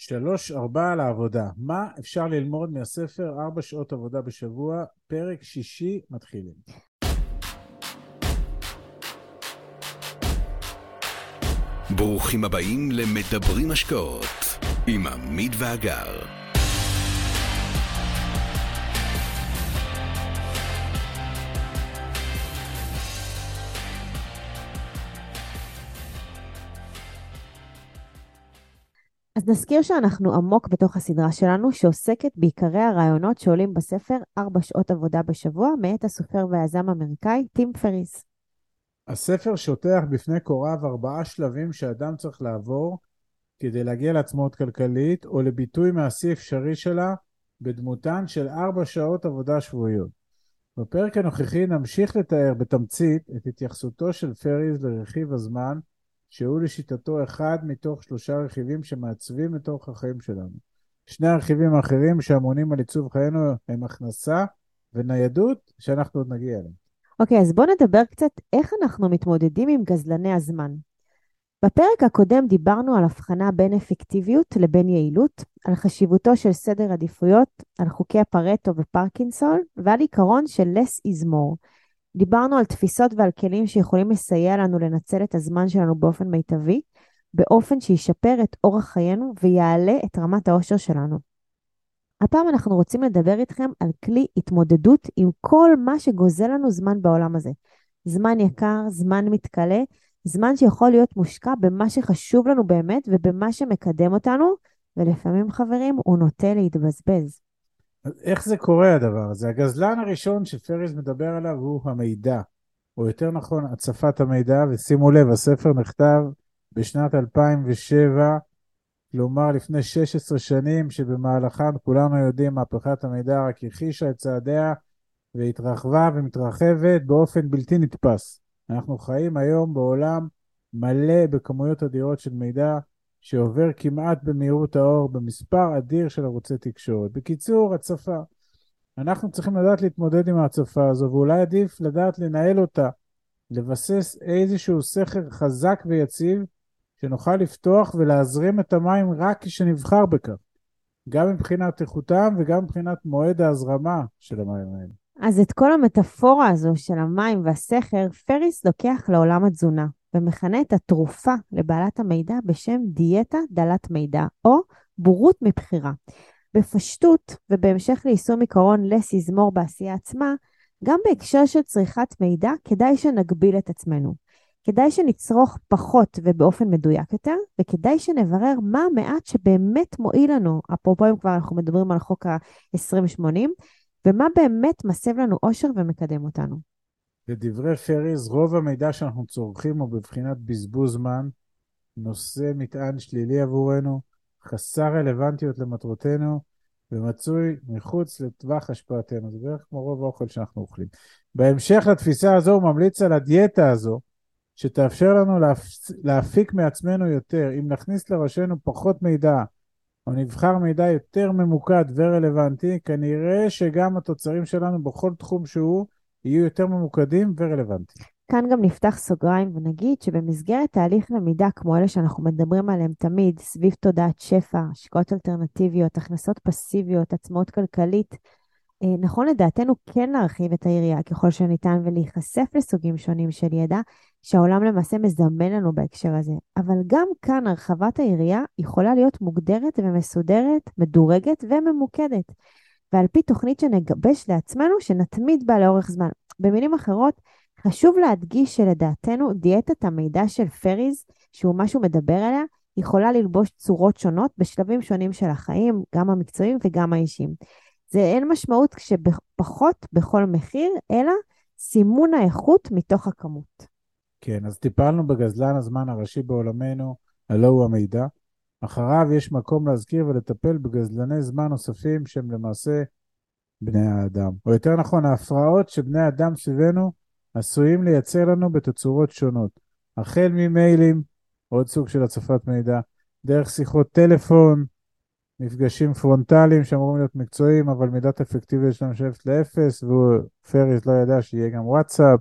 שלוש ארבע לעבודה. מה אפשר ללמוד מהספר ארבע שעות עבודה בשבוע? פרק שישי מתחילים. ברוכים הבאים למדברים השקעות עם עמית ואגר. אז נזכיר שאנחנו עמוק בתוך הסדרה שלנו, שעוסקת בעיקרי הרעיונות שעולים בספר ארבע שעות עבודה בשבוע, מאת הסופר והיזם האמריקאי טים פריס. הספר שוטח בפני קוריו ארבעה שלבים שאדם צריך לעבור כדי להגיע לעצמאות כלכלית או לביטוי מעשי אפשרי שלה בדמותן של ארבע שעות עבודה שבועיות. בפרק הנוכחי נמשיך לתאר בתמצית את התייחסותו של פריז לרכיב הזמן שהוא לשיטתו אחד מתוך שלושה רכיבים שמעצבים את אורח החיים שלנו. שני הרכיבים האחרים שאמונים על עיצוב חיינו הם הכנסה וניידות, שאנחנו עוד נגיע אליהם. אוקיי, אז בואו נדבר קצת איך אנחנו מתמודדים עם גזלני הזמן. בפרק הקודם דיברנו על הבחנה בין אפקטיביות לבין יעילות, על חשיבותו של סדר עדיפויות, על חוקי הפרטו ופרקינסון, ועל עיקרון של less is more. דיברנו על תפיסות ועל כלים שיכולים לסייע לנו לנצל את הזמן שלנו באופן מיטבי, באופן שישפר את אורח חיינו ויעלה את רמת האושר שלנו. הפעם אנחנו רוצים לדבר איתכם על כלי התמודדות עם כל מה שגוזל לנו זמן בעולם הזה. זמן יקר, זמן מתכלה, זמן שיכול להיות מושקע במה שחשוב לנו באמת ובמה שמקדם אותנו, ולפעמים, חברים, הוא נוטה להתבזבז. איך זה קורה הדבר הזה? הגזלן הראשון שפריז מדבר עליו הוא המידע, או יותר נכון הצפת המידע, ושימו לב, הספר נכתב בשנת 2007, כלומר לפני 16 שנים, שבמהלכן כולנו יודעים מהפכת המידע רק הכחישה את צעדיה והתרחבה ומתרחבת באופן בלתי נתפס. אנחנו חיים היום בעולם מלא בכמויות אדירות של מידע, שעובר כמעט במהירות האור במספר אדיר של ערוצי תקשורת. בקיצור, הצפה. אנחנו צריכים לדעת להתמודד עם ההצפה הזו, ואולי עדיף לדעת לנהל אותה, לבסס איזשהו סכר חזק ויציב, שנוכל לפתוח ולהזרים את המים רק כשנבחר בכך, גם מבחינת איכותם וגם מבחינת מועד ההזרמה של המים האלה. אז את כל המטאפורה הזו של המים והסכר, פריס לוקח לעולם התזונה. ומכנה את התרופה לבעלת המידע בשם דיאטה דלת מידע, או בורות מבחירה. בפשטות, ובהמשך ליישום עיקרון לס יזמור בעשייה עצמה, גם בהקשר של צריכת מידע, כדאי שנגביל את עצמנו. כדאי שנצרוך פחות ובאופן מדויק יותר, וכדאי שנברר מה המעט שבאמת מועיל לנו, אפרופו אם כבר אנחנו מדברים על חוק ה-2080, ומה באמת מסב לנו אושר ומקדם אותנו. לדברי פריז, רוב המידע שאנחנו צורכים הוא בבחינת בזבוז זמן, נושא מטען שלילי עבורנו, חסר רלוונטיות למטרותינו, ומצוי מחוץ לטווח השפעתנו. זה בערך כמו רוב האוכל שאנחנו אוכלים. בהמשך לתפיסה הזו הוא ממליץ על הדיאטה הזו, שתאפשר לנו להפ... להפיק מעצמנו יותר. אם נכניס לראשנו פחות מידע, או נבחר מידע יותר ממוקד ורלוונטי, כנראה שגם התוצרים שלנו בכל תחום שהוא יהיו יותר ממוקדים ורלוונטיים. כאן גם נפתח סוגריים ונגיד שבמסגרת תהליך למידה כמו אלה שאנחנו מדברים עליהם תמיד, סביב תודעת שפע, השקעות אלטרנטיביות, הכנסות פסיביות, עצמאות כלכלית, אה, נכון לדעתנו כן להרחיב את היריעה ככל שניתן ולהיחשף לסוגים שונים של ידע שהעולם למעשה מזמן לנו בהקשר הזה. אבל גם כאן הרחבת היריעה יכולה להיות מוגדרת ומסודרת, מדורגת וממוקדת. ועל פי תוכנית שנגבש לעצמנו, שנתמיד בה לאורך זמן. במילים אחרות, חשוב להדגיש שלדעתנו דיאטת המידע של פריז, שהוא מה שהוא מדבר עליה, יכולה ללבוש צורות שונות בשלבים שונים של החיים, גם המקצועיים וגם האישיים. זה אין משמעות כשפחות בכל מחיר, אלא סימון האיכות מתוך הכמות. כן, אז טיפלנו בגזלן הזמן הראשי בעולמנו, הלא הוא המידע. אחריו יש מקום להזכיר ולטפל בגזלני זמן נוספים שהם למעשה בני האדם. או יותר נכון, ההפרעות שבני האדם סביבנו עשויים לייצר לנו בתצורות שונות. החל ממיילים, עוד סוג של הצפת מידע, דרך שיחות טלפון, מפגשים פרונטליים שאמורים להיות מקצועיים, אבל מידת אפקטיביות שלהם שואפת לאפס, ופריס לא ידע שיהיה גם וואטסאפ,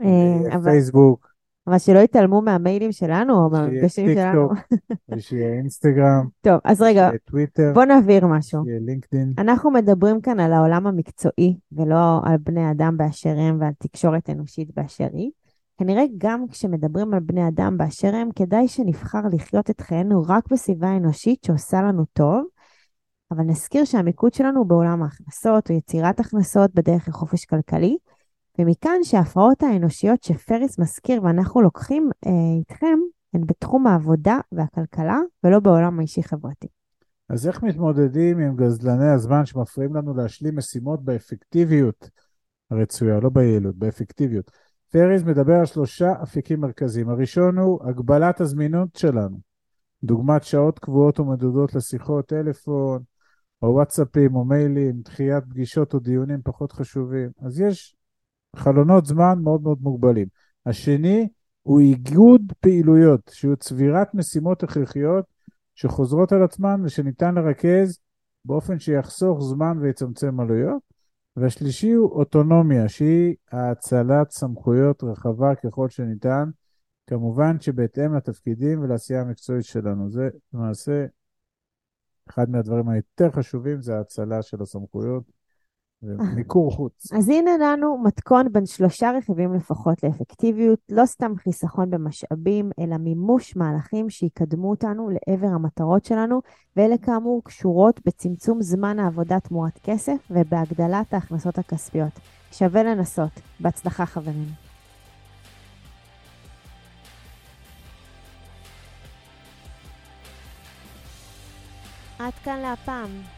אה, פייסבוק. אבל שלא יתעלמו מהמיילים שלנו או שיהיה מהמפגשים שלנו. טיקטוק, ושיהיה אינסטגרם, טוב, אז רגע, שיהיה טוויטר, בוא נבהיר משהו. שיהיה לינקדאין. אנחנו מדברים כאן על העולם המקצועי, ולא על בני אדם באשר הם ועל תקשורת אנושית באשר היא. כנראה גם כשמדברים על בני אדם באשר הם, כדאי שנבחר לחיות את חיינו רק בסביבה אנושית שעושה לנו טוב, אבל נזכיר שהמיקוד שלנו הוא בעולם ההכנסות או יצירת הכנסות בדרך לחופש כלכלי, ומכאן שההפרעות האנושיות שפריס מזכיר ואנחנו לוקחים אה, איתכם, הן בתחום העבודה והכלכלה, ולא בעולם האישי-חברתי. אז איך מתמודדים עם גזלני הזמן שמפריעים לנו להשלים משימות באפקטיביות הרצויה, לא ביעילות, באפקטיביות? פריז מדבר על שלושה אפיקים מרכזיים. הראשון הוא הגבלת הזמינות שלנו, דוגמת שעות קבועות ומדודות לשיחות טלפון, או וואטסאפים או מיילים, דחיית פגישות או דיונים פחות חשובים. אז יש חלונות זמן מאוד מאוד מוגבלים. השני הוא איגוד פעילויות, שהוא צבירת משימות הכרחיות שחוזרות על עצמן ושניתן לרכז באופן שיחסוך זמן ויצמצם עלויות. והשלישי הוא אוטונומיה, שהיא האצלת סמכויות רחבה ככל שניתן, כמובן שבהתאם לתפקידים ולעשייה המקצועית שלנו. זה למעשה אחד מהדברים היותר חשובים, זה ההאצלה של הסמכויות ומיקור חוץ. אז הנה לנו מתכון בין שלושה רכיבים לפחות לאפקטיביות, לא סתם חיסכון במשאבים, אלא מימוש מהלכים שיקדמו אותנו לעבר המטרות שלנו, ואלה כאמור קשורות בצמצום זמן העבודה תמורת כסף ובהגדלת ההכנסות הכספיות. שווה לנסות. בהצלחה חברים. עד כאן להפעם.